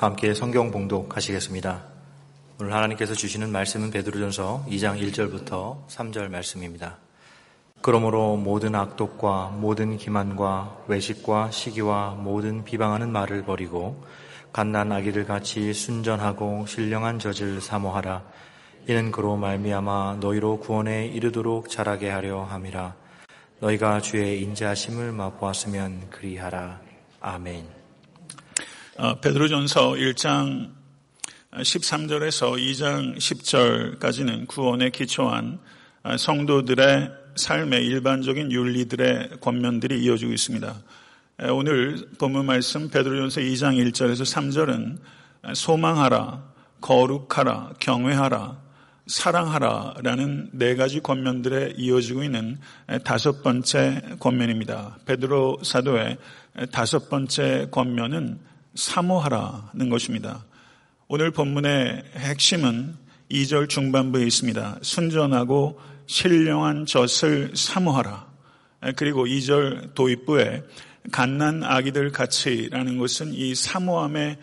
함께 성경 봉독하시겠습니다. 오늘 하나님께서 주시는 말씀은 베드로전서 2장 1절부터 3절 말씀입니다. 그러므로 모든 악독과 모든 기만과 외식과 시기와 모든 비방하는 말을 버리고 갓난 아기들 같이 순전하고 신령한 젖을 사모하라. 이는 그로 말미암아 너희로 구원에 이르도록 자라게 하려 함이라. 너희가 주의 인자하심을 맛보았으면 그리하라. 아멘. 어, 베드로전서 1장 13절에서 2장 10절까지는 구원에 기초한 어, 성도들의 삶의 일반적인 윤리들의 권면들이 이어지고 있습니다. 오늘 본문 말씀 베드로전서 2장 1절에서 3절은 소망하라, 거룩하라, 경외하라, 사랑하라라는 네 가지 권면들에 이어지고 있는 다섯 번째 권면입니다. 베드로 사도의 다섯 번째 권면은 사모하라는 것입니다. 오늘 본문의 핵심은 2절 중반부에 있습니다. 순전하고 신령한 젖을 사모하라. 그리고 2절 도입부에 갓난 아기들 같이라는 것은 이 사모함의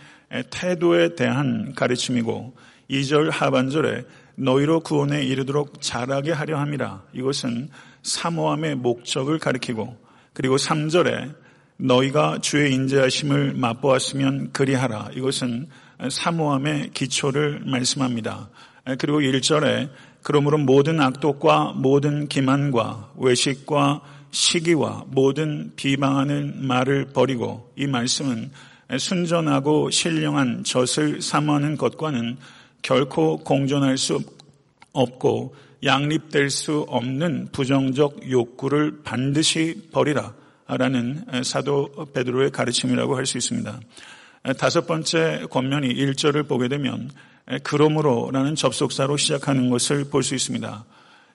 태도에 대한 가르침이고 2절 하반절에 너희로 구원에 이르도록 자라게 하려 함이라. 이것은 사모함의 목적을 가리키고 그리고 3절에 너희가 주의 인자하심을 맛보았으면 그리하라. 이것은 사모함의 기초를 말씀합니다. 그리고 1절에 그러므로 모든 악독과 모든 기만과 외식과 시기와 모든 비방하는 말을 버리고 이 말씀은 순전하고 신령한 젖을 사모하는 것과는 결코 공존할 수 없고 양립될 수 없는 부정적 욕구를 반드시 버리라. 라는 사도 베드로의 가르침이라고 할 수 있습니다. 다섯 번째 권면이 1절을 보게 되면 그러므로라는 접속사로 시작하는 것을 볼 수 있습니다.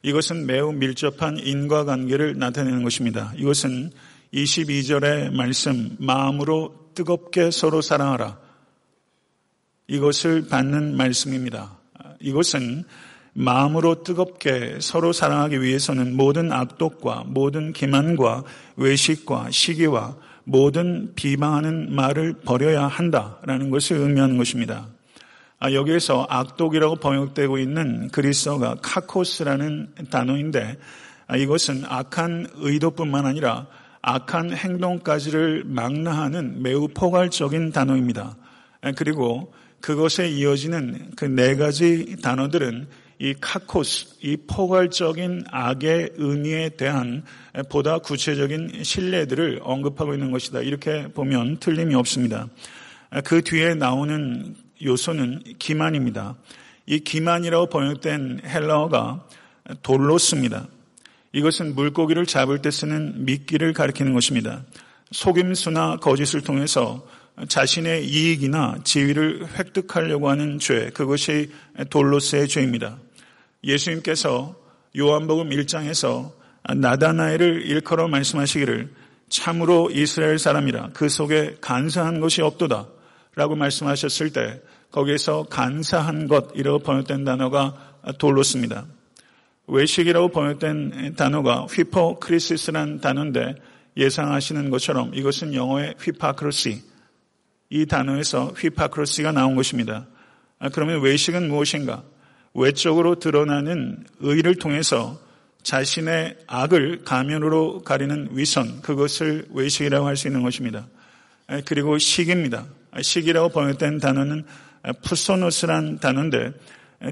이것은 매우 밀접한 인과관계를 나타내는 것입니다. 이것은 22절의 말씀 마음으로 뜨겁게 서로 사랑하라. 이것을 받는 말씀입니다. 이것은 마음으로 뜨겁게 서로 사랑하기 위해서는 모든 악독과 모든 기만과 외식과 시기와 모든 비방하는 말을 버려야 한다라는 것을 의미하는 것입니다. 아, 여기에서 악독이라고 번역되고 있는 그리스어가 카코스라는 단어인데 아, 이것은 악한 의도뿐만 아니라 악한 행동까지를 망라하는 매우 포괄적인 단어입니다. 아, 그리고 그것에 이어지는 그 네 가지 단어들은 이 카코스, 이 포괄적인 악의 의미에 대한 보다 구체적인 신뢰들을 언급하고 있는 것이다. 이렇게 보면 틀림이 없습니다. 그 뒤에 나오는 요소는 기만입니다. 이 기만이라고 번역된 헬라어가 돌로스입니다. 이것은 물고기를 잡을 때 쓰는 미끼를 가리키는 것입니다. 속임수나 거짓을 통해서 자신의 이익이나 지위를 획득하려고 하는 죄, 그것이 돌로스의 죄입니다. 예수님께서 요한복음 1장에서 나다나엘을 일컬어 말씀하시기를 참으로 이스라엘 사람이라 그 속에 간사한 것이 없도다 라고 말씀하셨을 때 거기에서 간사한 것이라고 번역된 단어가 돌로습니다. 외식이라고 번역된 단어가 휘포크리시스란 단어인데 예상하시는 것처럼 이것은 영어의 휘파크로시 이 단어에서 휘파크로시가 나온 것입니다. 아, 그러면 외식은 무엇인가? 외적으로 드러나는 의를 통해서 자신의 악을 가면으로 가리는 위선, 그것을 외식이라고 할 수 있는 것입니다. 그리고 시기입니다. 시기라고 번역된 단어는 푸소노스란 단어인데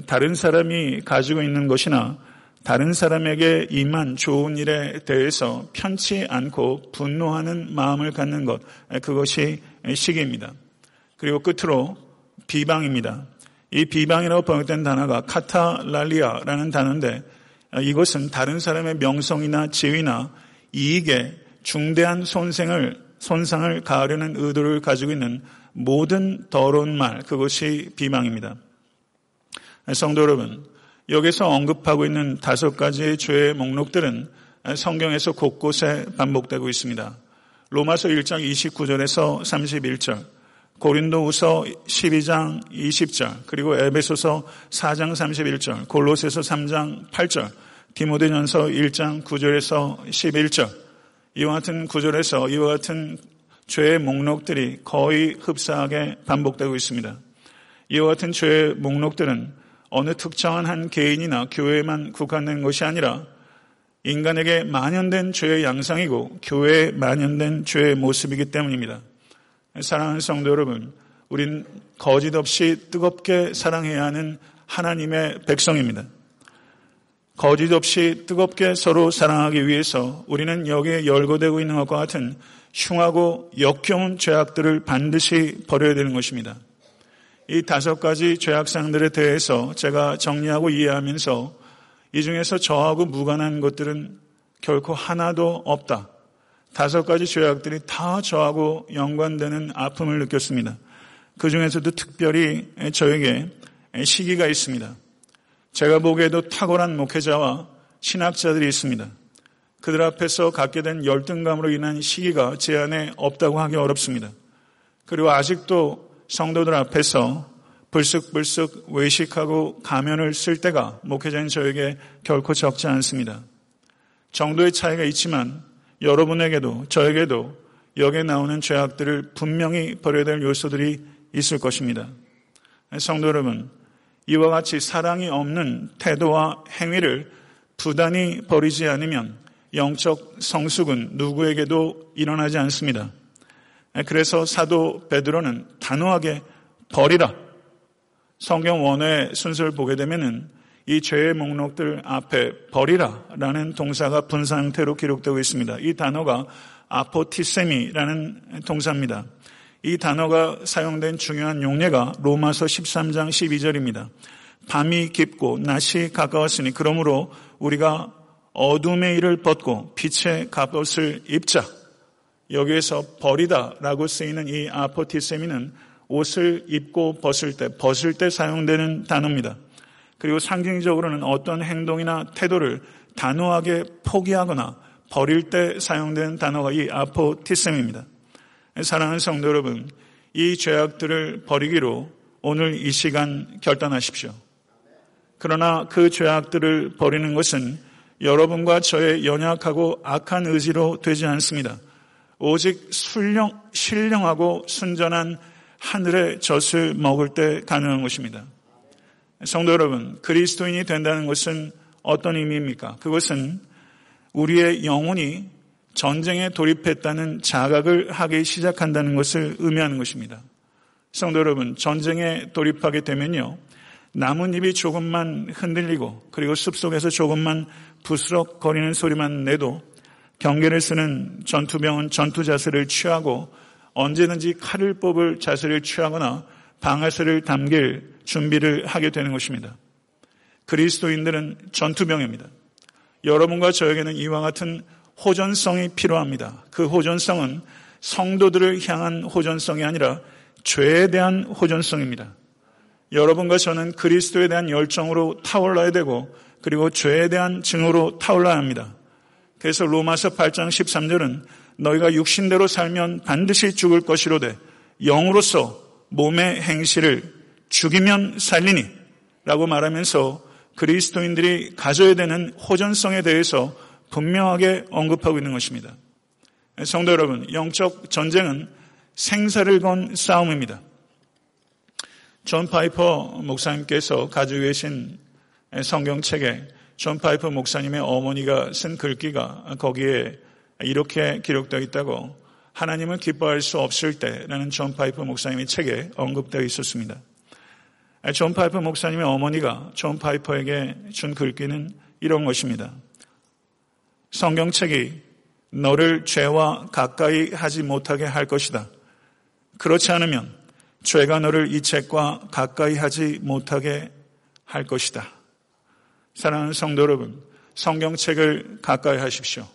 다른 사람이 가지고 있는 것이나 다른 사람에게 임한 좋은 일에 대해서 편치 않고 분노하는 마음을 갖는 것, 그것이 시기입니다. 그리고 끝으로 비방입니다. 이 비방이라고 번역된 단어가 카타랄리아라는 단어인데 이것은 다른 사람의 명성이나 지위나 이익에 중대한 손상을 손상을 가하려는 의도를 가지고 있는 모든 더러운 말 그것이 비방입니다. 성도 여러분, 여기서 언급하고 있는 다섯 가지의 죄의 목록들은 성경에서 곳곳에 반복되고 있습니다. 로마서 1장 29절에서 31절, 고린도후서 12장 20절, 그리고 에베소서 4장 31절, 골로새서 3장 8절, 디모데전서 1장 9절에서 11절, 이와 같은 구절에서 이와 같은 죄의 목록들이 거의 흡사하게 반복되고 있습니다. 이와 같은 죄의 목록들은 어느 특정한 한 개인이나 교회에만 국한된 것이 아니라 인간에게 만연된 죄의 양상이고 교회에 만연된 죄의 모습이기 때문입니다. 사랑하는 성도 여러분, 우린 거짓 없이 뜨겁게 사랑해야 하는 하나님의 백성입니다. 거짓 없이 뜨겁게 서로 사랑하기 위해서 우리는 여기에 열거되고 있는 것과 같은 흉하고 역겨운 죄악들을 반드시 버려야 되는 것입니다. 이 다섯 가지 죄악상들에 대해서 제가 정리하고 이해하면서 이 중에서 저하고 무관한 것들은 결코 하나도 없다. 다섯 가지 죄악들이 다 저하고 연관되는 아픔을 느꼈습니다. 그 중에서도 특별히 저에게 시기가 있습니다. 제가 보기에도 탁월한 목회자와 신학자들이 있습니다. 그들 앞에서 갖게 된 열등감으로 인한 시기가 제 안에 없다고 하기 어렵습니다. 그리고 아직도 성도들 앞에서 불쑥불쑥 외식하고 가면을 쓸 때가 목회자인 저에게 결코 적지 않습니다. 정도의 차이가 있지만 여러분에게도 저에게도 여기에 나오는 죄악들을 분명히 버려야 될 요소들이 있을 것입니다. 성도 여러분, 이와 같이 사랑이 없는 태도와 행위를 부단히 버리지 않으면 영적 성숙은 누구에게도 일어나지 않습니다. 그래서 사도 베드로는 단호하게 버리라. 성경 원어의 순서를 보게 되면은 이 죄의 목록들 앞에 버리라라는 동사가 분사 형태로 기록되고 있습니다. 이 단어가 아포티세미라는 동사입니다. 이 단어가 사용된 중요한 용례가 로마서 13장 12절입니다. 밤이 깊고 낮이 가까웠으니 그러므로 우리가 어둠의 일을 벗고 빛의 갑옷을 입자. 여기에서 버리다라고 쓰이는 이 아포티세미는 옷을 입고 벗을 때, 벗을 때 사용되는 단어입니다. 그리고 상징적으로는 어떤 행동이나 태도를 단호하게 포기하거나 버릴 때 사용되는 단어가 이 아포티셈입니다. 사랑하는 성도 여러분, 이 죄악들을 버리기로 오늘 이 시간 결단하십시오. 그러나 그 죄악들을 버리는 것은 여러분과 저의 연약하고 악한 의지로 되지 않습니다. 오직 신령하고 순전한 하늘의 젖을 먹을 때 가능한 것입니다. 성도 여러분, 그리스도인이 된다는 것은 어떤 의미입니까? 그것은 우리의 영혼이 전쟁에 돌입했다는 자각을 하기 시작한다는 것을 의미하는 것입니다. 성도 여러분, 전쟁에 돌입하게 되면요. 나뭇잎이 조금만 흔들리고 그리고 숲속에서 조금만 부스럭거리는 소리만 내도 경계를 쓰는 전투병은 전투 자세를 취하고 언제든지 칼을 뽑을 자세를 취하거나 방아쇠를 담길 준비를 하게 되는 것입니다. 그리스도인들은 전투병입니다. 여러분과 저에게는 이와 같은 호전성이 필요합니다. 그 호전성은 성도들을 향한 호전성이 아니라 죄에 대한 호전성입니다. 여러분과 저는 그리스도에 대한 열정으로 타올라야 되고 그리고 죄에 대한 증오로 타올라야 합니다. 그래서 로마서 8장 13절은 너희가 육신대로 살면 반드시 죽을 것이로되 영으로서 몸의 행실을 죽이면 살리니 라고 말하면서 그리스도인들이 가져야 되는 호전성에 대해서 분명하게 언급하고 있는 것입니다. 성도 여러분, 영적 전쟁은 생사를 건 싸움입니다. 존 파이퍼 목사님께서 가지고 계신 성경책에 존 파이퍼 목사님의 어머니가 쓴 글귀가 거기에 이렇게 기록되어 있다고 하나님을 기뻐할 수 없을 때라는 존 파이퍼 목사님의 책에 언급되어 있었습니다. 존 파이퍼 목사님의 어머니가 존 파이퍼에게 준 글귀는 이런 것입니다. 성경책이 너를 죄와 가까이 하지 못하게 할 것이다. 그렇지 않으면 죄가 너를 이 책과 가까이 하지 못하게 할 것이다. 사랑하는 성도 여러분, 성경책을 가까이 하십시오.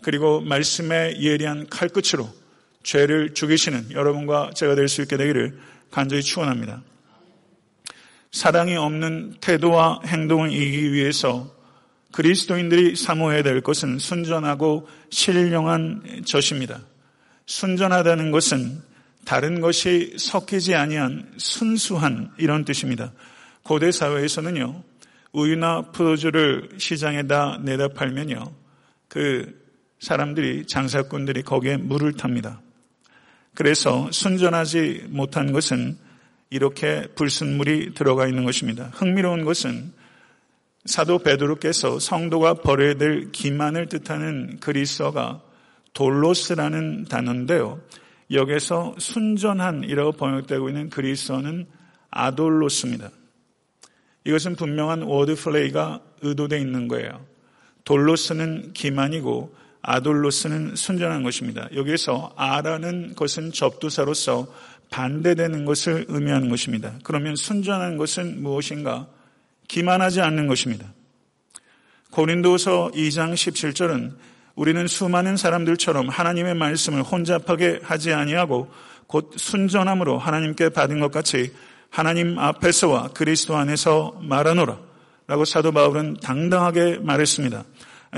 그리고 말씀의 예리한 칼끝으로 죄를 죽이시는 여러분과 제가 될 수 있게 되기를 간절히 축원합니다. 사랑이 없는 태도와 행동을 이기기 위해서 그리스도인들이 사모해야 될 것은 순전하고 신령한 젖입니다. 순전하다는 것은 다른 것이 섞이지 아니한 순수한 이런 뜻입니다. 고대 사회에서는요, 우유나 포도주를 시장에다 내다 팔면요, 그 사람들이 장사꾼들이 거기에 물을 탑니다. 그래서 순전하지 못한 것은 이렇게 불순물이 들어가 있는 것입니다. 흥미로운 것은 사도 베드로께서 성도가 버려야 될 기만을 뜻하는 그리스어가 δόλος라는 단어인데요. 여기서 순전한이라고 번역되고 있는 그리스어는 ἄδολος입니다. 이것은 분명한 word play가 의도되어 있는 거예요. δόλος는 기만이고 아돌로스는 순전한 것입니다. 여기에서 아라는 것은 접두사로서 반대되는 것을 의미하는 것입니다. 그러면 순전한 것은 무엇인가? 기만하지 않는 것입니다. 고린도서 2장 17절은 우리는 수많은 사람들처럼 하나님의 말씀을 혼잡하게 하지 아니하고 곧 순전함으로 하나님께 받은 것 같이 하나님 앞에서와 그리스도 안에서 말하노라 라고 사도 바울은 당당하게 말했습니다.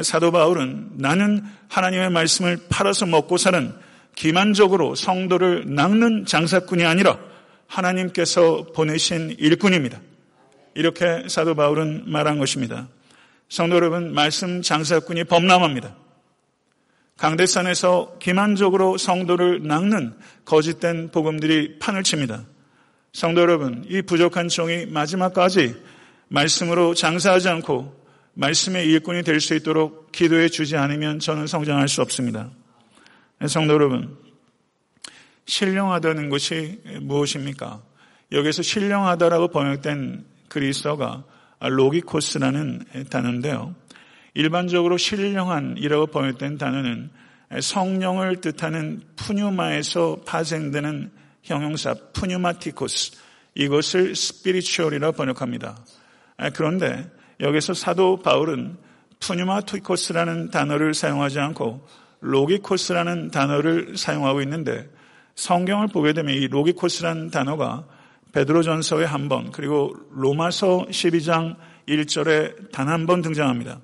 사도 바울은 나는 하나님의 말씀을 팔아서 먹고 사는 기만적으로 성도를 낚는 장사꾼이 아니라 하나님께서 보내신 일꾼입니다. 이렇게 사도 바울은 말한 것입니다. 성도 여러분, 말씀 장사꾼이 범람합니다. 강대산에서 기만적으로 성도를 낚는 거짓된 복음들이 판을 칩니다. 성도 여러분, 이 부족한 종이 마지막까지 말씀으로 장사하지 않고 말씀의 일꾼이 될 수 있도록 기도해 주지 않으면 저는 성장할 수 없습니다. 성도 여러분, 신령하다는 것이 무엇입니까? 여기서 신령하다라고 번역된 그리스어가 로기코스라는 단어인데요. 일반적으로 신령한이라고 번역된 단어는 성령을 뜻하는 푸뉴마에서 파생되는 형용사 πνευματικός 이것을 spiritual이라고 번역합니다. 그런데 여기서 사도 바울은 πνευματικός라는 단어를 사용하지 않고 λογικός라는 단어를 사용하고 있는데 성경을 보게 되면 이 λογικός라는 단어가 베드로전서에 한 번, 그리고 로마서 12장 1절에 단 한 번 등장합니다.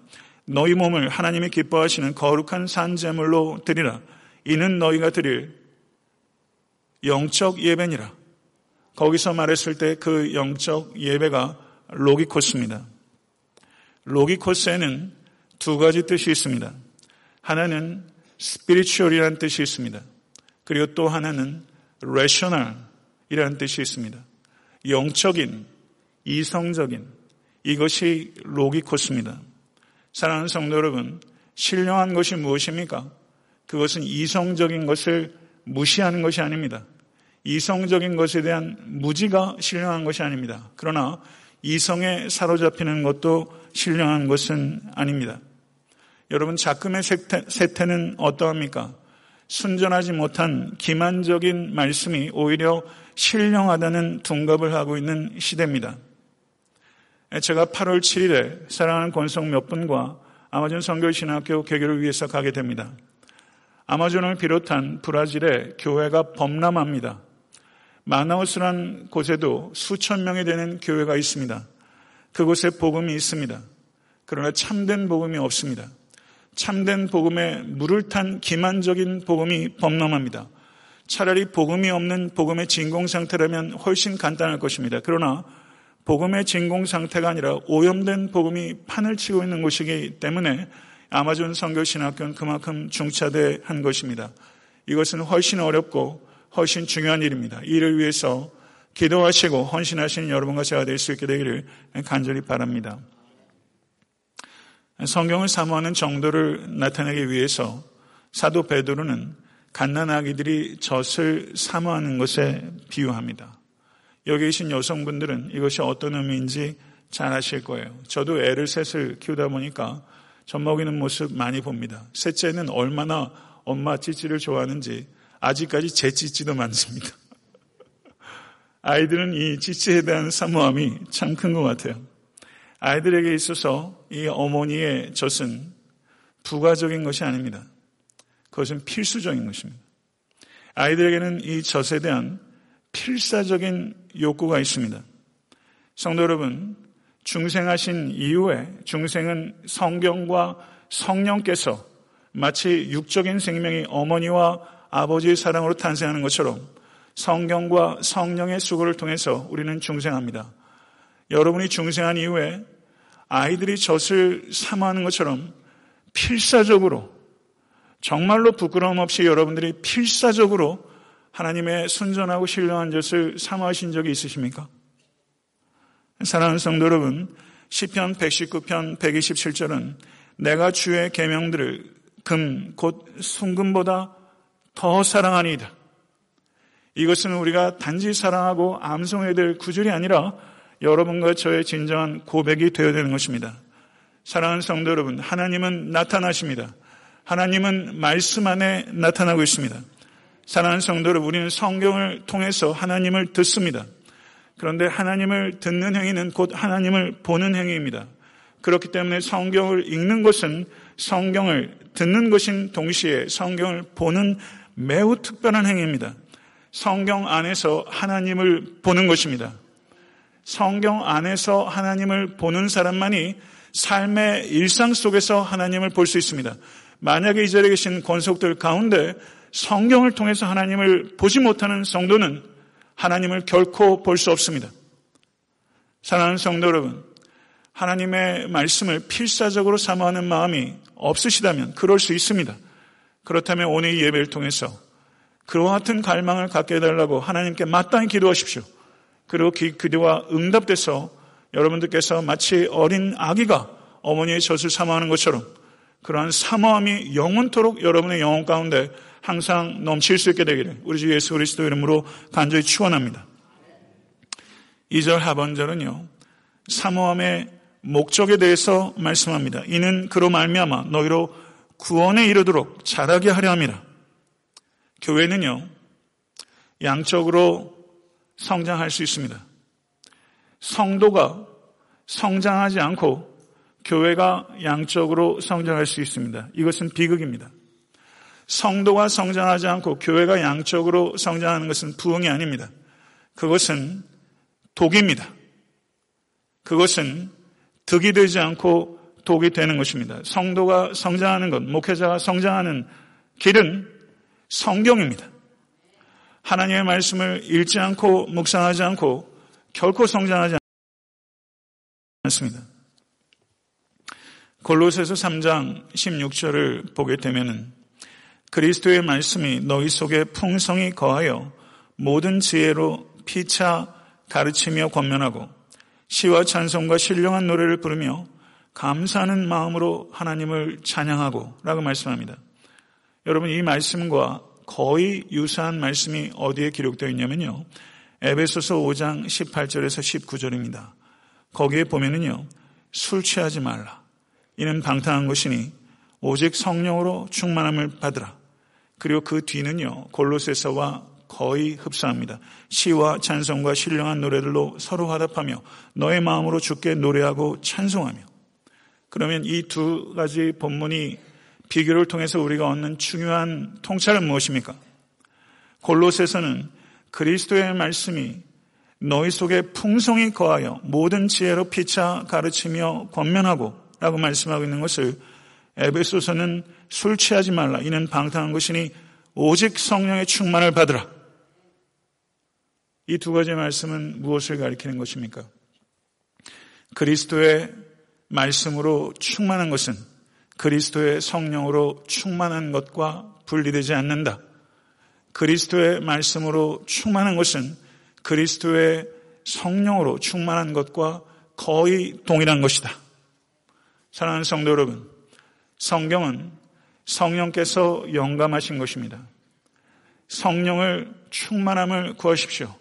너희 몸을 하나님이 기뻐하시는 거룩한 산 제물로 드리라. 이는 너희가 드릴 영적 예배니라. 거기서 말했을 때 그 영적 예배가 λογικός입니다. λογικός에는 두 가지 뜻이 있습니다. 하나는 spiritual이라는 뜻이 있습니다. 그리고 또 하나는 rational이라는 뜻이 있습니다. 영적인, 이성적인 이것이 λογικός입니다. 사랑하는 성도 여러분, 신령한 것이 무엇입니까? 그것은 이성적인 것을 무시하는 것이 아닙니다. 이성적인 것에 대한 무지가 신령한 것이 아닙니다. 그러나 이성에 사로잡히는 것도 신령한 것은 아닙니다. 여러분, 작금의 세태, 는 어떠합니까? 순전하지 못한 기만적인 말씀이 오히려 신령하다는 둔갑을 하고 있는 시대입니다. 제가 8월 7일에 사랑하는 권성 몇 분과 아마존 성결신학교 개교를 위해서 가게 됩니다. 아마존을 비롯한 브라질의 교회가 범람합니다. 마나우스란 곳에도 수천 명이 되는 교회가 있습니다. 그곳에 복음이 있습니다. 그러나 참된 복음이 없습니다. 참된 복음에 물을 탄 기만적인 복음이 범람합니다. 차라리 복음이 없는 복음의 진공 상태라면 훨씬 간단할 것입니다. 그러나 복음의 진공 상태가 아니라 오염된 복음이 판을 치고 있는 곳이기 때문에 아마존 선교신학교는 그만큼 중차대한 것입니다. 이것은 훨씬 어렵고 훨씬 중요한 일입니다. 이를 위해서 기도하시고 헌신하시는 여러분과 제가 될 수 있게 되기를 간절히 바랍니다. 성경을 사모하는 정도를 나타내기 위해서 사도 베드로는 갓난아기들이 젖을 사모하는 것에 비유합니다. 여기 계신 여성분들은 이것이 어떤 의미인지 잘 아실 거예요. 저도 애를 셋을 키우다 보니까 젖 먹이는 모습 많이 봅니다. 셋째는 얼마나 엄마 찌찌를 좋아하는지 아직까지 제 찌찌도 많습니다. 아이들은 이 찌찌에 대한 사모함이 참 큰 것 같아요. 아이들에게 있어서 이 어머니의 젖은 부가적인 것이 아닙니다. 그것은 필수적인 것입니다. 아이들에게는 이 젖에 대한 필사적인 욕구가 있습니다. 성도 여러분, 중생하신 이후에 중생은 성경과 성령께서 마치 육적인 생명이 어머니와 아버지의 사랑으로 탄생하는 것처럼 성경과 성령의 수고를 통해서 우리는 중생합니다. 여러분이 중생한 이후에 아이들이 젖을 사모하는 것처럼 필사적으로 정말로 부끄러움 없이 여러분들이 필사적으로 하나님의 순전하고 신령한 것을 사모하신 적이 있으십니까? 사랑하는 성도 여러분, 시편 119편 127절은 내가 주의 계명들을 금 곧 순금보다 더 사랑하니이다. 이것은 우리가 단지 사랑하고 암송해야 될 구절이 아니라 여러분과 저의 진정한 고백이 되어야 되는 것입니다. 사랑하는 성도 여러분, 하나님은 나타나십니다. 하나님은 말씀 안에 나타나고 있습니다. 사랑하는 성도 여러분, 우리는 성경을 통해서 하나님을 듣습니다. 그런데 하나님을 듣는 행위는 곧 하나님을 보는 행위입니다. 그렇기 때문에 성경을 읽는 것은 성경을 듣는 것인 동시에 성경을 보는 매우 특별한 행위입니다. 성경 안에서 하나님을 보는 것입니다. 성경 안에서 하나님을 보는 사람만이 삶의 일상 속에서 하나님을 볼 수 있습니다. 만약에 이 자리에 계신 권속들 가운데 성경을 통해서 하나님을 보지 못하는 성도는 하나님을 결코 볼 수 없습니다. 사랑하는 성도 여러분, 하나님의 말씀을 필사적으로 사모하는 마음이 없으시다면 그럴 수 있습니다. 그렇다면 오늘 이 예배를 통해서 그와 같은 갈망을 갖게 해달라고 하나님께 마땅히 기도하십시오. 그리고 그 기도와 응답돼서 여러분들께서 마치 어린 아기가 어머니의 젖을 사모하는 것처럼 그러한 사모함이 영원토록 여러분의 영혼 가운데 항상 넘칠 수 있게 되기를 우리 주 예수 그리스도 이름으로 간절히 축원합니다. 2절 하반절은요. 사모함의 목적에 대해서 말씀합니다. 이는 그로 말미암아 너희로 구원에 이르도록 자라게 하려 함이라. 교회는요. 양적으로 성장할 수 있습니다. 성도가 성장하지 않고 교회가 양적으로 성장할 수 있습니다. 이것은 비극입니다. 성도가 성장하지 않고 교회가 양적으로 성장하는 것은 부흥이 아닙니다. 그것은 독입니다. 그것은 득이 되지 않고 독이 되는 것입니다. 성도가 성장하는 것, 목회자가 성장하는 길은 성경입니다. 하나님의 말씀을 읽지 않고 묵상하지 않고 결코 성장하지 않습니다. 골로새서 3장 16절을 보게 되면은 그리스도의 말씀이 너희 속에 풍성히 거하여 모든 지혜로 피차 가르치며 권면하고 시와 찬송과 신령한 노래를 부르며 감사하는 마음으로 하나님을 찬양하고 라고 말씀합니다. 여러분 이 말씀과 거의 유사한 말씀이 어디에 기록되어 있냐면요. 에베소서 5장 18절에서 19절입니다. 거기에 보면은요. 술 취하지 말라. 이는 방탕한 것이니 오직 성령으로 충만함을 받으라. 그리고 그 뒤는요, 골로새서와 거의 흡사합니다. 시와 찬송과 신령한 노래들로 서로 화답하며 너의 마음으로 주께 노래하고 찬송하며 그러면 이 두 가지 본문이 비교를 통해서 우리가 얻는 중요한 통찰은 무엇입니까? 골로새서는 그리스도의 말씀이 너희 속에 풍성히 거하여 모든 지혜로 피차 가르치며 권면하고 라고 말씀하고 있는 것을 에베소서는 술 취하지 말라. 이는 방탕한 것이니 오직 성령의 충만을 받으라. 이 두 가지 말씀은 무엇을 가리키는 것입니까? 그리스도의 말씀으로 충만한 것은 그리스도의 성령으로 충만한 것과 분리되지 않는다. 그리스도의 말씀으로 충만한 것은 그리스도의 성령으로 충만한 것과 거의 동일한 것이다. 사랑하는 성도 여러분, 성경은 성령께서 영감하신 것입니다. 성령을 충만함을 구하십시오.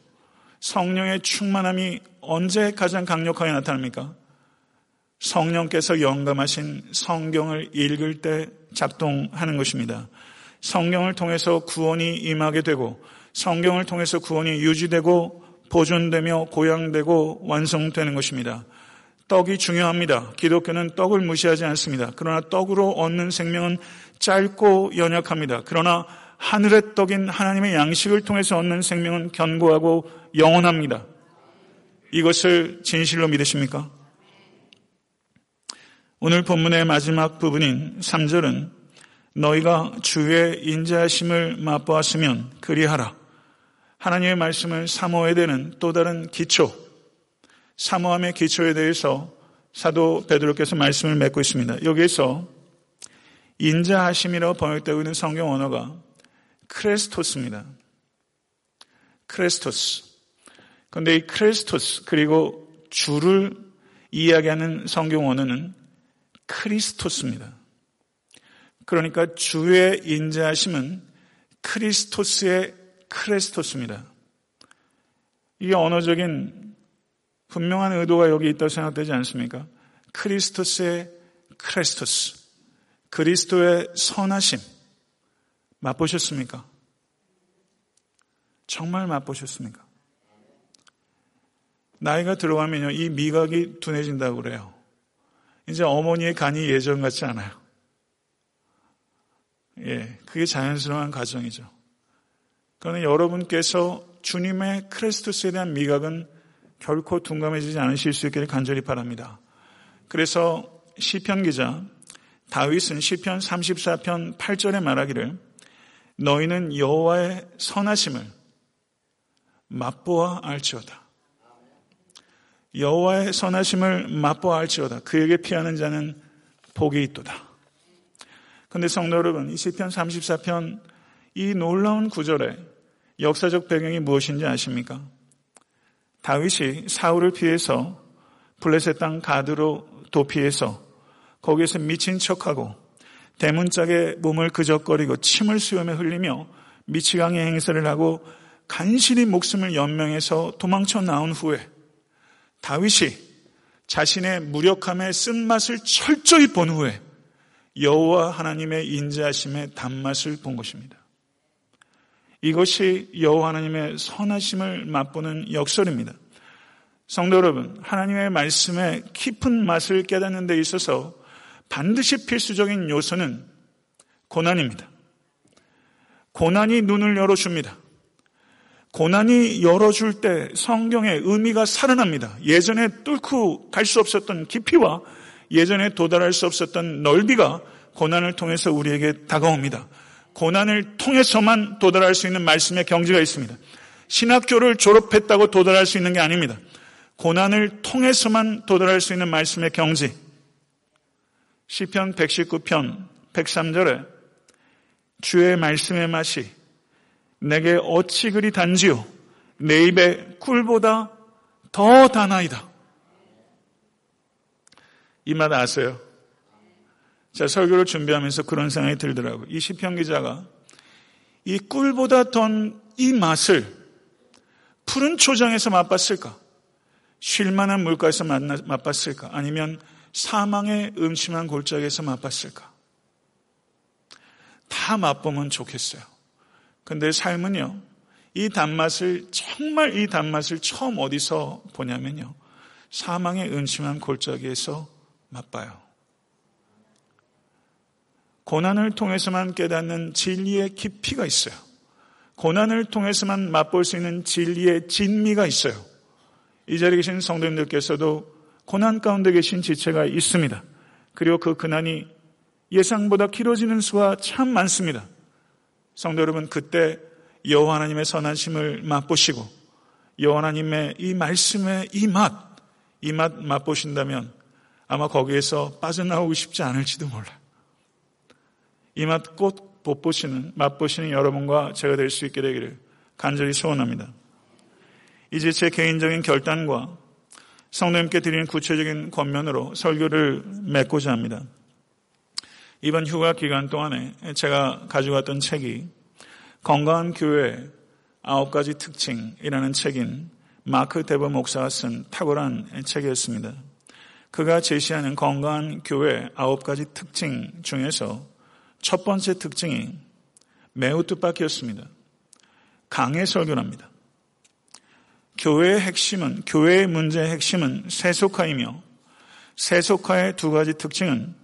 성령의 충만함이 언제 가장 강력하게 나타납니까? 성령께서 영감하신 성경을 읽을 때 작동하는 것입니다. 성경을 통해서 구원이 임하게 되고 성경을 통해서 구원이 유지되고 보존되며 고양되고 완성되는 것입니다. 떡이 중요합니다. 기독교는 떡을 무시하지 않습니다. 그러나 떡으로 얻는 생명은 짧고 연약합니다. 그러나 하늘의 떡인 하나님의 양식을 통해서 얻는 생명은 견고하고 영원합니다. 이것을 진실로 믿으십니까? 오늘 본문의 마지막 부분인 3절은 너희가 주의 인자하심을 맛보았으면 그리하라. 하나님의 말씀을 사모해야 되는 또 다른 기초, 사모함의 기초에 대해서 사도 베드로께서 말씀을 맺고 있습니다. 여기에서 인자하심이라고 번역되고 있는 성경 원어가 χρηστός입니다. χρηστός. 근데 이 χρηστός 그리고 주를 이야기하는 성경 원어는 Χριστός입니다. 그러니까 주의 인자하심은 Χριστός의 크레스토스입니다. 이게 언어적인 분명한 의도가 여기 있다고 생각되지 않습니까? 크리스토스의 크레스토스. 그리스도의 선하심. 맛보셨습니까? 정말 맛보셨습니까? 나이가 들어가면요, 이 미각이 둔해진다고 그래요. 이제 어머니의 간이 예전 같지 않아요. 예, 그게 자연스러운 과정이죠. 그러나 여러분께서 주님의 크리스토스에 대한 미각은 결코 둔감해지지 않으실 수 있기를 간절히 바랍니다. 그래서 시편 기자 다윗은 시편 34편 8절에 말하기를 너희는 여호와의 선하심을 맛보아 알지어다. 여호와의 선하심을 맛보아 알지어다. 그에게 피하는 자는 복이 있도다. 그런데 성도 여러분, 이 시편 34편 이 놀라운 구절에 역사적 배경이 무엇인지 아십니까? 다윗이 사울을 피해서 블레셋 땅 가드로 도피해서 거기에서 미친 척하고 대문짝에 몸을 그적거리고 침을 수염에 흘리며 미치광이 행세를 하고 간신히 목숨을 연명해서 도망쳐 나온 후에 다윗이 자신의 무력함의 쓴맛을 철저히 본 후에 여호와 하나님의 인자하심의 단맛을 본 것입니다. 이것이 여호와 하나님의 선하심을 맛보는 역설입니다. 성도 여러분, 하나님의 말씀의 깊은 맛을 깨닫는 데 있어서 반드시 필수적인 요소는 고난입니다. 고난이 눈을 열어줍니다. 고난이 열어줄 때 성경의 의미가 살아납니다. 예전에 뚫고 갈 수 없었던 깊이와 예전에 도달할 수 없었던 넓이가 고난을 통해서 우리에게 다가옵니다. 고난을 통해서만 도달할 수 있는 말씀의 경지가 있습니다. 신학교를 졸업했다고 도달할 수 있는 게 아닙니다. 고난을 통해서만 도달할 수 있는 말씀의 경지. 시편 119편 103절에 주의 말씀의 맛이 내게 어찌 그리 단지요 내 입에 꿀보다 더 다나이다. 이 말 아세요? 자, 설교를 준비하면서 그런 생각이 들더라고요. 이 시편 기자가 이 꿀보다 더이 맛을 푸른 초장에서 맛봤을까? 쉴만한 물가에서 맛봤을까? 아니면 사망의 음침한 골짜기에서 맛봤을까? 다 맛보면 좋겠어요. 근데 삶은요, 이 단맛을, 정말 이 단맛을 처음 어디서 보냐면요, 사망의 음침한 골짜기에서 맛봐요. 고난을 통해서만 깨닫는 진리의 깊이가 있어요. 고난을 통해서만 맛볼 수 있는 진리의 진미가 있어요. 이 자리에 계신 성도님들께서도 고난 가운데 계신 지체가 있습니다. 그리고 그 고난이 예상보다 길어지는 수가 참 많습니다. 성도 여러분, 그때 여호와 하나님의 선하심을 맛보시고 여호와 하나님의 이 말씀의 이 맛, 이 맛 맛보신다면 아마 거기에서 빠져나오고 싶지 않을지도 몰라요. 이맛꼭못 보시는, 맛보시는 여러분과 제가 될 수 있게 되기를 간절히 소원합니다. 이제 제 개인적인 결단과 성도님께 드리는 구체적인 권면으로 설교를 맺고자 합니다. 이번 휴가 기간 동안에 제가 가져갔던 책이 건강한 교회 아홉 가지 특징이라는 책인 마크 데버 목사가 쓴 탁월한 책이었습니다. 그가 제시하는 건강한 교회 아홉 가지 특징 중에서 첫 번째 특징이 매우 뜻밖이었습니다. 강의 설교랍니다. 교회의 핵심은, 교회의 문제의 핵심은 세속화이며 세속화의 두 가지 특징은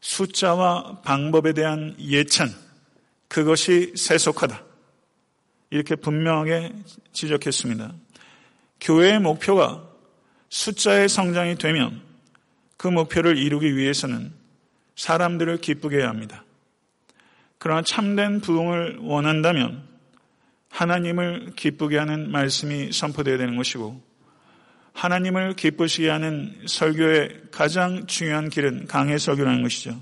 숫자와 방법에 대한 예찬, 그것이 세속화다. 이렇게 분명하게 지적했습니다. 교회의 목표가 숫자의 성장이 되면 그 목표를 이루기 위해서는 사람들을 기쁘게 해야 합니다. 그러나 참된 부흥을 원한다면 하나님을 기쁘게 하는 말씀이 선포되어야 되는 것이고 하나님을 기쁘시게 하는 설교의 가장 중요한 길은 강해 설교라는 것이죠.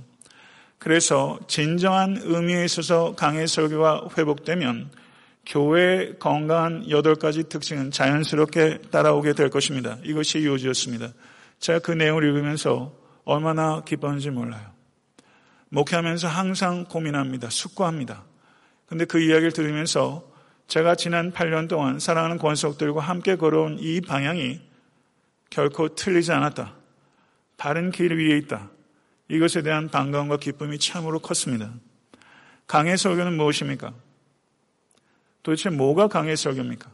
그래서 진정한 의미에 있어서 강해 설교가 회복되면 교회의 건강한 여덟 가지 특징은 자연스럽게 따라오게 될 것입니다. 이것이 요지였습니다. 제가 그 내용을 읽으면서 얼마나 기뻤는지 몰라요. 목회하면서 항상 고민합니다. 숙고합니다. 근데 그 이야기를 들으면서 제가 지난 8년 동안 사랑하는 권속들과 함께 걸어온 이 방향이 결코 틀리지 않았다. 바른 길 위에 있다. 이것에 대한 반가움과 기쁨이 참으로 컸습니다. 강해 설교는 무엇입니까? 도대체 뭐가 강해 설교입니까?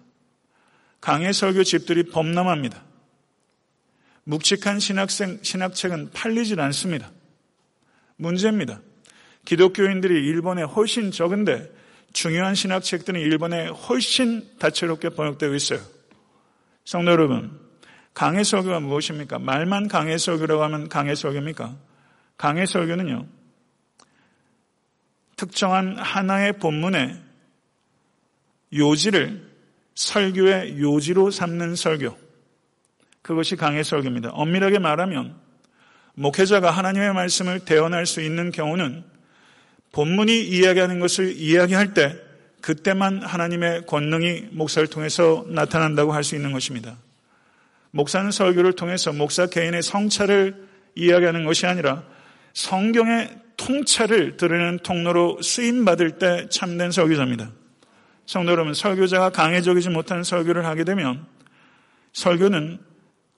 강해 설교 집들이 범람합니다. 묵직한 신학생, 신학책은 팔리질 않습니다. 문제입니다. 기독교인들이 일본에 훨씬 적은데 중요한 신학책들은 일본에 훨씬 다채롭게 번역되고 있어요. 성도 여러분, 강해 설교가 무엇입니까? 말만 강해 설교라고 하면 강해 설교입니까? 강해 설교는요, 특정한 하나의 본문의 요지를 설교의 요지로 삼는 설교. 그것이 강해 설교입니다. 엄밀하게 말하면 목회자가 하나님의 말씀을 대언할 수 있는 경우는 본문이 이야기하는 것을 이야기할 때 그때만 하나님의 권능이 목사를 통해서 나타난다고 할 수 있는 것입니다. 목사는 설교를 통해서 목사 개인의 성찰을 이야기하는 것이 아니라 성경의 통찰을 드러내는 통로로 쓰임 받을 때 참된 설교자입니다. 성도 여러분, 설교자가 강해적이지 못한 설교를 하게 되면 설교는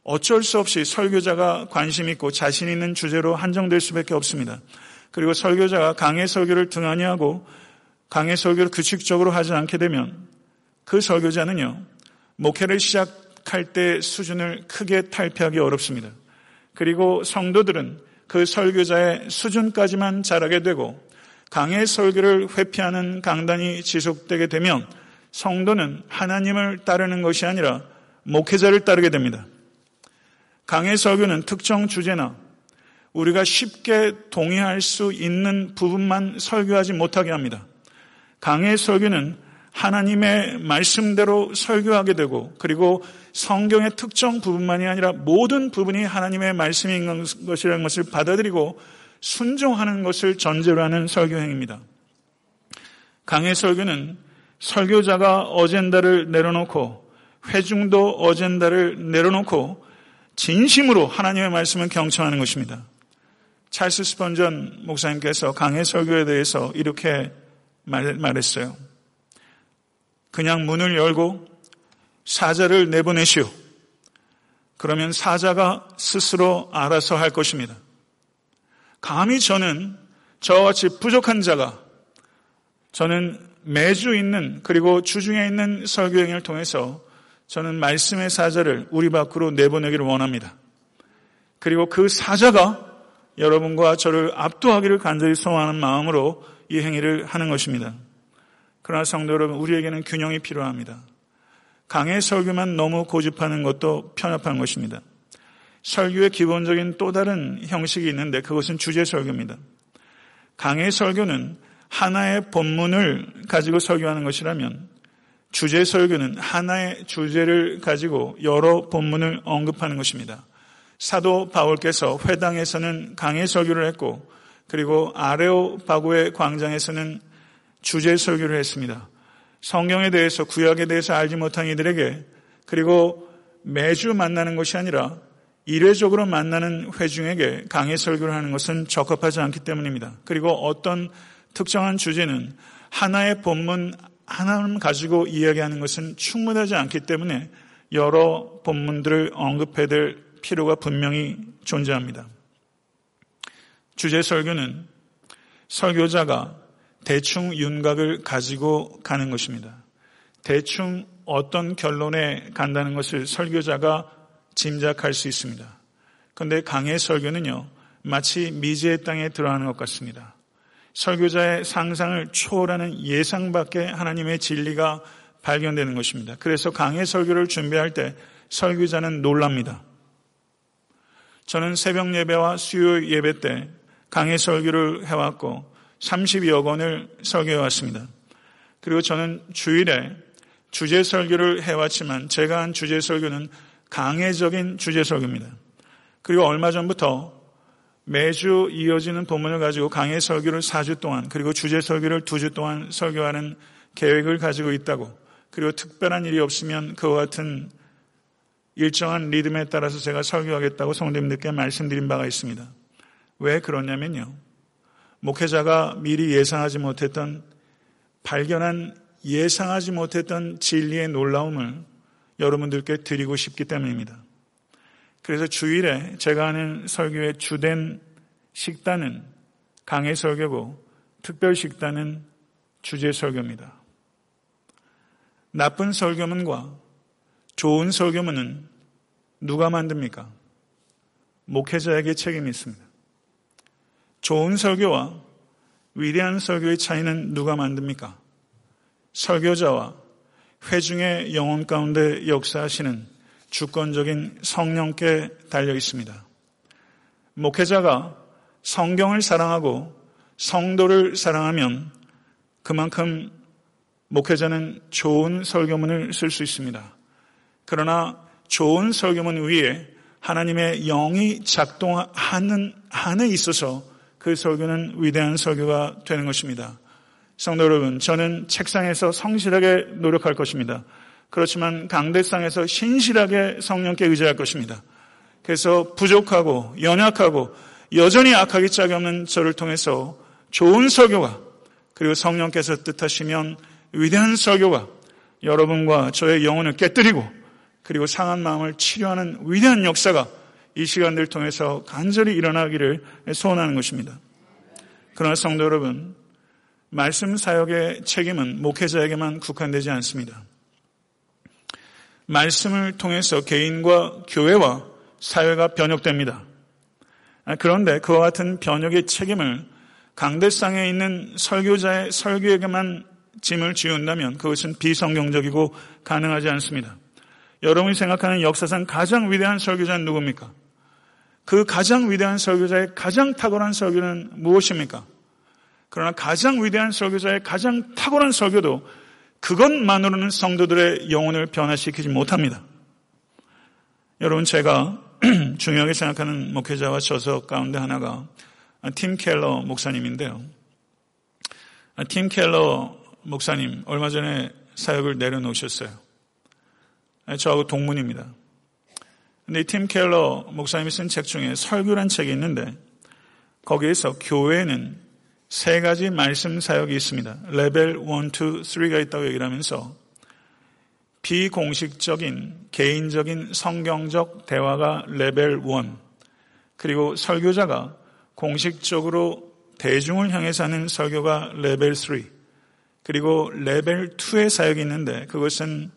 어쩔 수 없이 설교자가 관심 있고 자신 있는 주제로 한정될 수밖에 없습니다. 그리고 설교자가 강해 설교를 등한히 하고 강해 설교를 규칙적으로 하지 않게 되면 그 설교자는요, 목회를 시작 할 때 수준을 크게 탈피하기 어렵습니다. 그리고 성도들은 그 설교자의 수준까지만 자라게 되고 강해 설교를 회피하는 강단이 지속되게 되면 성도는 하나님을 따르는 것이 아니라 목회자를 따르게 됩니다. 강해 설교는 특정 주제나 우리가 쉽게 동의할 수 있는 부분만 설교하지 못하게 합니다. 강해 설교는 하나님의 말씀대로 설교하게 되고 그리고 성경의 특정 부분만이 아니라 모든 부분이 하나님의 말씀인 것이라는 것을 받아들이고 순종하는 것을 전제로 하는 설교행입니다. 강해 설교는 설교자가 어젠다를 내려놓고 회중도 어젠다를 내려놓고 진심으로 하나님의 말씀을 경청하는 것입니다. 찰스 스펀전 목사님께서 강해 설교에 대해서 이렇게 말, 말했어요. 그냥 문을 열고 사자를 내보내시오. 그러면 사자가 스스로 알아서 할 것입니다. 감히 저는 저와 같이 부족한 자가 저는 매주 있는 그리고 주중에 있는 설교행을 통해서 저는 말씀의 사자를 우리 밖으로 내보내기를 원합니다. 그리고 그 사자가 여러분과 저를 압도하기를 간절히 소원하는 마음으로 이 행위를 하는 것입니다. 그러나 성도 여러분, 우리에게는 균형이 필요합니다. 강의 설교만 너무 고집하는 것도 편협한 것입니다. 설교의 기본적인 또 다른 형식이 있는데 그것은 주제 설교입니다. 강의 설교는 하나의 본문을 가지고 설교하는 것이라면 주제 설교는 하나의 주제를 가지고 여러 본문을 언급하는 것입니다. 사도 바울께서 회당에서는 강의 설교를 했고 그리고 아레오바고의 광장에서는 주제 설교를 했습니다. 성경에 대해서 구약에 대해서 알지 못한 이들에게 그리고 매주 만나는 것이 아니라 일회적으로 만나는 회중에게 강의 설교를 하는 것은 적합하지 않기 때문입니다. 그리고 어떤 특정한 주제는 하나의 본문 하나만 가지고 이야기하는 것은 충분하지 않기 때문에 여러 본문들을 언급해야 될 필요가 분명히 존재합니다. 주제 설교는 설교자가 대충 윤곽을 가지고 가는 것입니다. 대충 어떤 결론에 간다는 것을 설교자가 짐작할 수 있습니다. 그런데 강의 설교는요, 마치 미지의 땅에 들어가는 것 같습니다. 설교자의 상상을 초월하는 예상 밖의 하나님의 진리가 발견되는 것입니다. 그래서 강의 설교를 준비할 때 설교자는 놀랍니다. 저는 새벽 예배와 수요 예배 때 강의 설교를 해왔고 30여 권을 설교해 왔습니다. 그리고 저는 주일에 주제 설교를 해왔지만 제가 한 주제 설교는 강해적인 주제 설교입니다. 그리고 얼마 전부터 매주 이어지는 본문을 가지고 강의 설교를 4주 동안 그리고 주제 설교를 2주 동안 설교하는 계획을 가지고 있다고 그리고 특별한 일이 없으면 그와 같은 일정한 리듬에 따라서 제가 설교하겠다고 성도님들께 말씀드린 바가 있습니다. 왜 그러냐면요. 목회자가 미리 예상하지 못했던 발견한 예상하지 못했던 진리의 놀라움을 여러분들께 드리고 싶기 때문입니다. 그래서 주일에 제가 하는 설교의 주된 식단은 강의 설교고 특별 식단은 주제 설교입니다. 나쁜 설교문과 좋은 설교문은 누가 만듭니까? 목회자에게 책임이 있습니다. 좋은 설교와 위대한 설교의 차이는 누가 만듭니까? 설교자와 회중의 영혼 가운데 역사하시는 주권적인 성령께 달려 있습니다. 목회자가 성경을 사랑하고 성도를 사랑하면 그만큼 목회자는 좋은 설교문을 쓸 수 있습니다. 그러나 좋은 설교문 위에 하나님의 영이 작동하는 한에 있어서 그 설교는 위대한 설교가 되는 것입니다. 성도 여러분, 저는 책상에서 성실하게 노력할 것입니다. 그렇지만 강대상에서 신실하게 성령께 의지할 것입니다. 그래서 부족하고 연약하고 여전히 악하기 짝이 없는 저를 통해서 좋은 설교가 그리고 성령께서 뜻하시면 위대한 설교가 여러분과 저의 영혼을 깨뜨리고 그리고 상한 마음을 치료하는 위대한 역사가 이 시간들 통해서 간절히 일어나기를 소원하는 것입니다. 그러나 성도 여러분, 말씀 사역의 책임은 목회자에게만 국한되지 않습니다. 말씀을 통해서 개인과 교회와 사회가 변혁됩니다. 그런데 그와 같은 변혁의 책임을 강대상에 있는 설교자의 설교에게만 짐을 지운다면 그것은 비성경적이고 가능하지 않습니다. 여러분이 생각하는 역사상 가장 위대한 설교자는 누굽니까? 그 가장 위대한 설교자의 가장 탁월한 설교는 무엇입니까? 그러나 가장 위대한 설교자의 가장 탁월한 설교도 그것만으로는 성도들의 영혼을 변화시키지 못합니다. 여러분 제가 중요하게 생각하는 목회자와 저서 가운데 하나가 팀 켈러 목사님인데요. 팀 켈러 목사님 얼마 전에 사역을 내려놓으셨어요. 저하고 동문입니다. 근데 팀 켈러 목사님이 쓴 책 중에 설교란 책이 있는데 거기에서 교회는 세 가지 말씀 사역이 있습니다. 레벨 1, 2, 3가 있다고 얘기를 하면서 비공식적인 개인적인 성경적 대화가 레벨 1 그리고 설교자가 공식적으로 대중을 향해서 하는 설교가 레벨 3 그리고 레벨 2의 사역이 있는데 그것은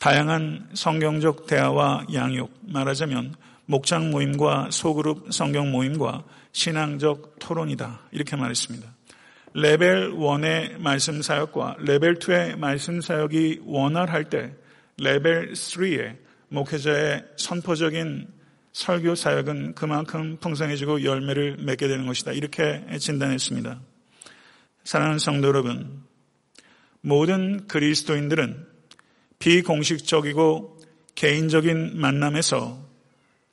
다양한 성경적 대화와 양육 말하자면 목장 모임과 소그룹 성경 모임과 신앙적 토론이다. 이렇게 말했습니다. 레벨 1의 말씀 사역과 레벨 2의 말씀 사역이 원활할 때 레벨 3의 목회자의 선포적인 설교 사역은 그만큼 풍성해지고 열매를 맺게 되는 것이다. 이렇게 진단했습니다. 사랑하는 성도 여러분, 모든 그리스도인들은 비공식적이고 개인적인 만남에서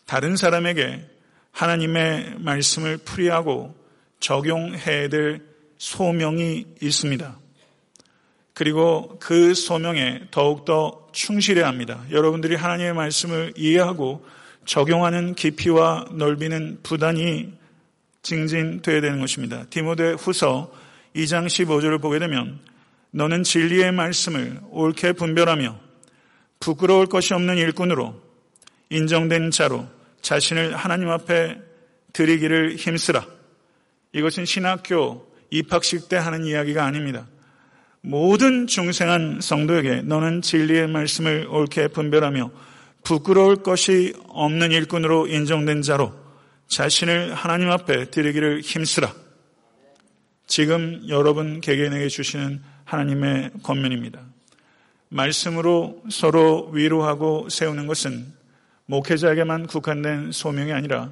다른 사람에게 하나님의 말씀을 풀이하고 적용해야 될 소명이 있습니다. 그리고 그 소명에 더욱더 충실해야 합니다. 여러분들이 하나님의 말씀을 이해하고 적용하는 깊이와 넓이는 부단히 증진되어야 되는 것입니다. 디모데 후서 2장 15절을 보게 되면 너는 진리의 말씀을 옳게 분별하며 부끄러울 것이 없는 일꾼으로 인정된 자로 자신을 하나님 앞에 드리기를 힘쓰라. 이것은 신학교 입학식 때 하는 이야기가 아닙니다. 모든 중생한 성도에게 너는 진리의 말씀을 옳게 분별하며 부끄러울 것이 없는 일꾼으로 인정된 자로 자신을 하나님 앞에 드리기를 힘쓰라. 지금 여러분 개개인에게 주시는 하나님의 권면입니다. 말씀으로 서로 위로하고 세우는 것은 목회자에게만 국한된 소명이 아니라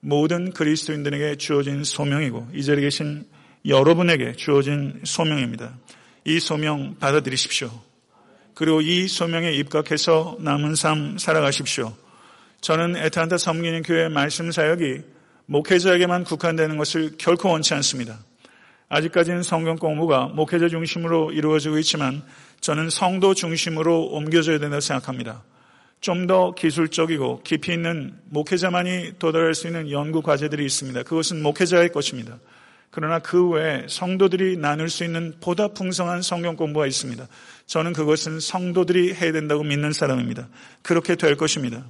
모든 그리스도인들에게 주어진 소명이고 이 자리에 계신 여러분에게 주어진 소명입니다. 이 소명 받아들이십시오. 그리고 이 소명에 입각해서 남은 삶 살아가십시오. 저는 에탄타 섬기는 교회 말씀 사역이 목회자에게만 국한되는 것을 결코 원치 않습니다. 아직까지는 성경 공부가 목회자 중심으로 이루어지고 있지만 저는 성도 중심으로 옮겨져야 된다고 생각합니다. 좀 더 기술적이고 깊이 있는 목회자만이 도달할 수 있는 연구 과제들이 있습니다. 그것은 목회자의 것입니다. 그러나 그 외에 성도들이 나눌 수 있는 보다 풍성한 성경 공부가 있습니다. 저는 그것은 성도들이 해야 된다고 믿는 사람입니다. 그렇게 될 것입니다.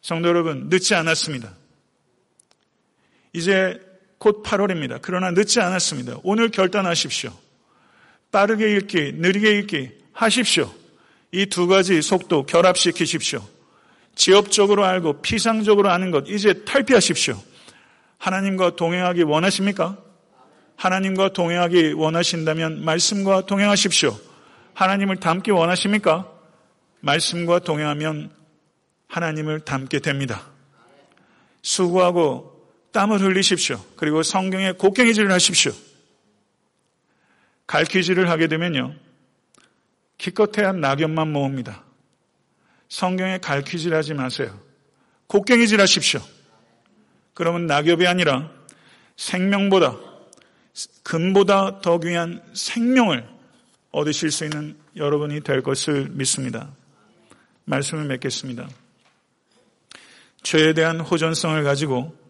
성도 여러분, 늦지 않았습니다. 이제 곧 8월입니다. 그러나 늦지 않았습니다. 오늘 결단하십시오. 빠르게 읽기, 느리게 읽기 하십시오. 이 두 가지 속도 결합시키십시오. 지엽적으로 알고 피상적으로 아는 것 이제 탈피하십시오. 하나님과 동행하기 원하십니까? 하나님과 동행하기 원하신다면 말씀과 동행하십시오. 하나님을 닮기 원하십니까? 말씀과 동행하면 하나님을 닮게 됩니다. 수고하고 땀을 흘리십시오. 그리고 성경에 곡괭이질을 하십시오. 갈퀴질을 하게 되면요. 기껏해야 낙엽만 모읍니다. 성경에 갈퀴질 하지 마세요. 곡괭이질 하십시오. 그러면 낙엽이 아니라 생명보다 금보다 더 귀한 생명을 얻으실 수 있는 여러분이 될 것을 믿습니다. 말씀을 맺겠습니다. 죄에 대한 호전성을 가지고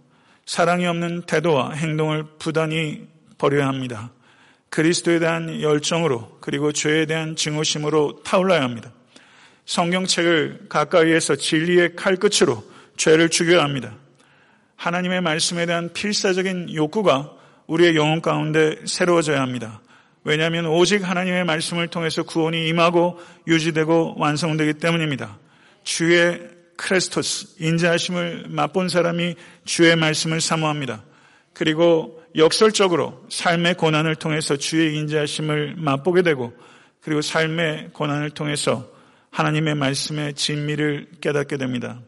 사랑이 없는 태도와 행동을 부단히 버려야 합니다. 그리스도에 대한 열정으로 그리고 죄에 대한 증오심으로 타올라야 합니다. 성경책을 가까이에서 진리의 칼끝으로 죄를 죽여야 합니다. 하나님의 말씀에 대한 필사적인 욕구가 우리의 영혼 가운데 새로워져야 합니다. 왜냐하면 오직 하나님의 말씀을 통해서 구원이 임하고 유지되고 완성되기 때문입니다. 주의 크레스토스, 인자하심을 맛본 사람이 주의 말씀을 사모합니다. 그리고 역설적으로 삶의 고난을 통해서 주의 인자하심을 맛보게 되고 그리고 삶의 고난을 통해서 하나님의 말씀의 진미를 깨닫게 됩니다.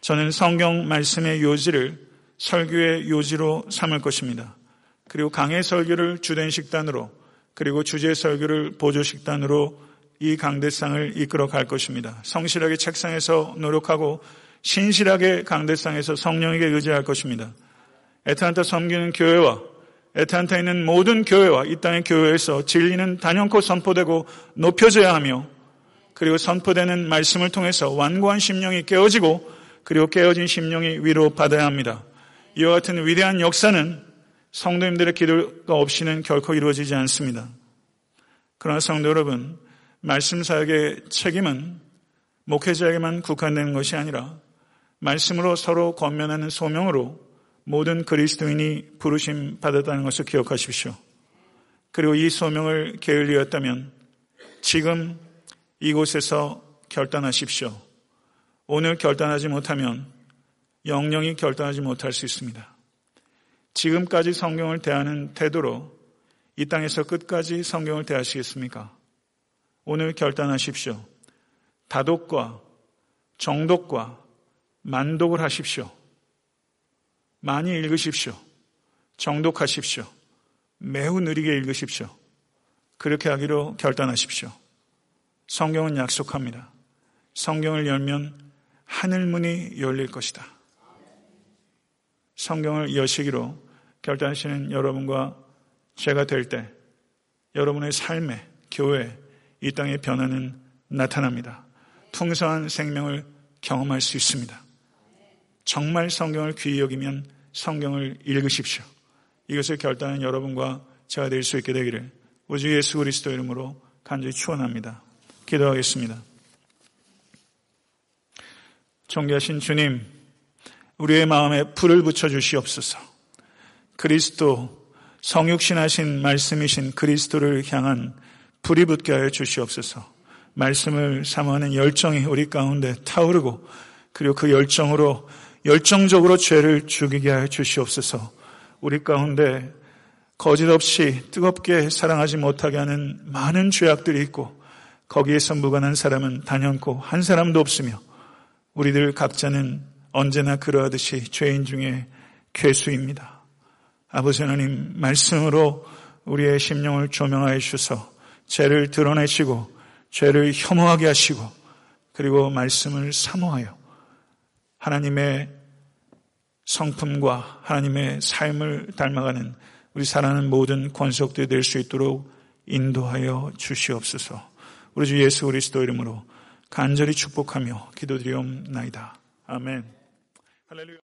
저는 성경 말씀의 요지를 설교의 요지로 삼을 것입니다. 그리고 강의 설교를 주된 식단으로 그리고 주제 설교를 보조 식단으로 이 강대상을 이끌어 갈 것입니다. 성실하게 책상에서 노력하고 신실하게 강대상에서 성령에게 의지할 것입니다. 에탄타 섬기는 교회와 에탄타에 있는 모든 교회와 이 땅의 교회에서 진리는 단연코 선포되고 높여져야 하며 그리고 선포되는 말씀을 통해서 완고한 심령이 깨어지고 그리고 깨어진 심령이 위로 받아야 합니다. 이와 같은 위대한 역사는 성도님들의 기도가 없이는 결코 이루어지지 않습니다. 그러나 성도 여러분, 말씀 사역의 책임은 목회자에게만 국한되는 것이 아니라 말씀으로 서로 권면하는 소명으로 모든 그리스도인이 부르심 받았다는 것을 기억하십시오. 그리고 이 소명을 게을리었다면 지금 이곳에서 결단하십시오. 오늘 결단하지 못하면 영영이 결단하지 못할 수 있습니다. 지금까지 성경을 대하는 태도로 이 땅에서 끝까지 성경을 대하시겠습니까? 오늘 결단하십시오. 다독과 정독과 만독을 하십시오. 많이 읽으십시오. 정독하십시오. 매우 느리게 읽으십시오. 그렇게 하기로 결단하십시오. 성경은 약속합니다. 성경을 열면 하늘문이 열릴 것이다. 성경을 여시기로 결단하시는 여러분과 제가 될 때 여러분의 삶에, 교회, 이 땅의 변화는 나타납니다. 풍성한 생명을 경험할 수 있습니다. 정말 성경을 귀히 여기면 성경을 읽으십시오. 이것을 결단한 여러분과 제가 될 수 있게 되기를 우주 예수 그리스도 이름으로 간절히 축원합니다. 기도하겠습니다. 존귀하신 주님, 우리의 마음에 불을 붙여 주시옵소서. 그리스도 성육신하신 말씀이신 그리스도를 향한 불이 붙게 하여 주시옵소서. 말씀을 사모하는 열정이 우리 가운데 타오르고 그리고 그 열정으로 열정적으로 죄를 죽이게 하여 주시옵소서. 우리 가운데 거짓 없이 뜨겁게 사랑하지 못하게 하는 많은 죄악들이 있고 거기에서 무관한 사람은 단연코 한 사람도 없으며 우리들 각자는 언제나 그러하듯이 죄인 중에 괴수입니다. 아버지 하나님 말씀으로 우리의 심령을 조명하여 주셔서 죄를 드러내시고 죄를 혐오하게 하시고 그리고 말씀을 사모하여 하나님의 성품과 하나님의 삶을 닮아가는 우리 사랑하는 모든 권속들 될수 있도록 인도하여 주시옵소서. 우리 주 예수 그리스도 이름으로 간절히 축복하며 기도드리옵나이다. 아멘. 할렐루야.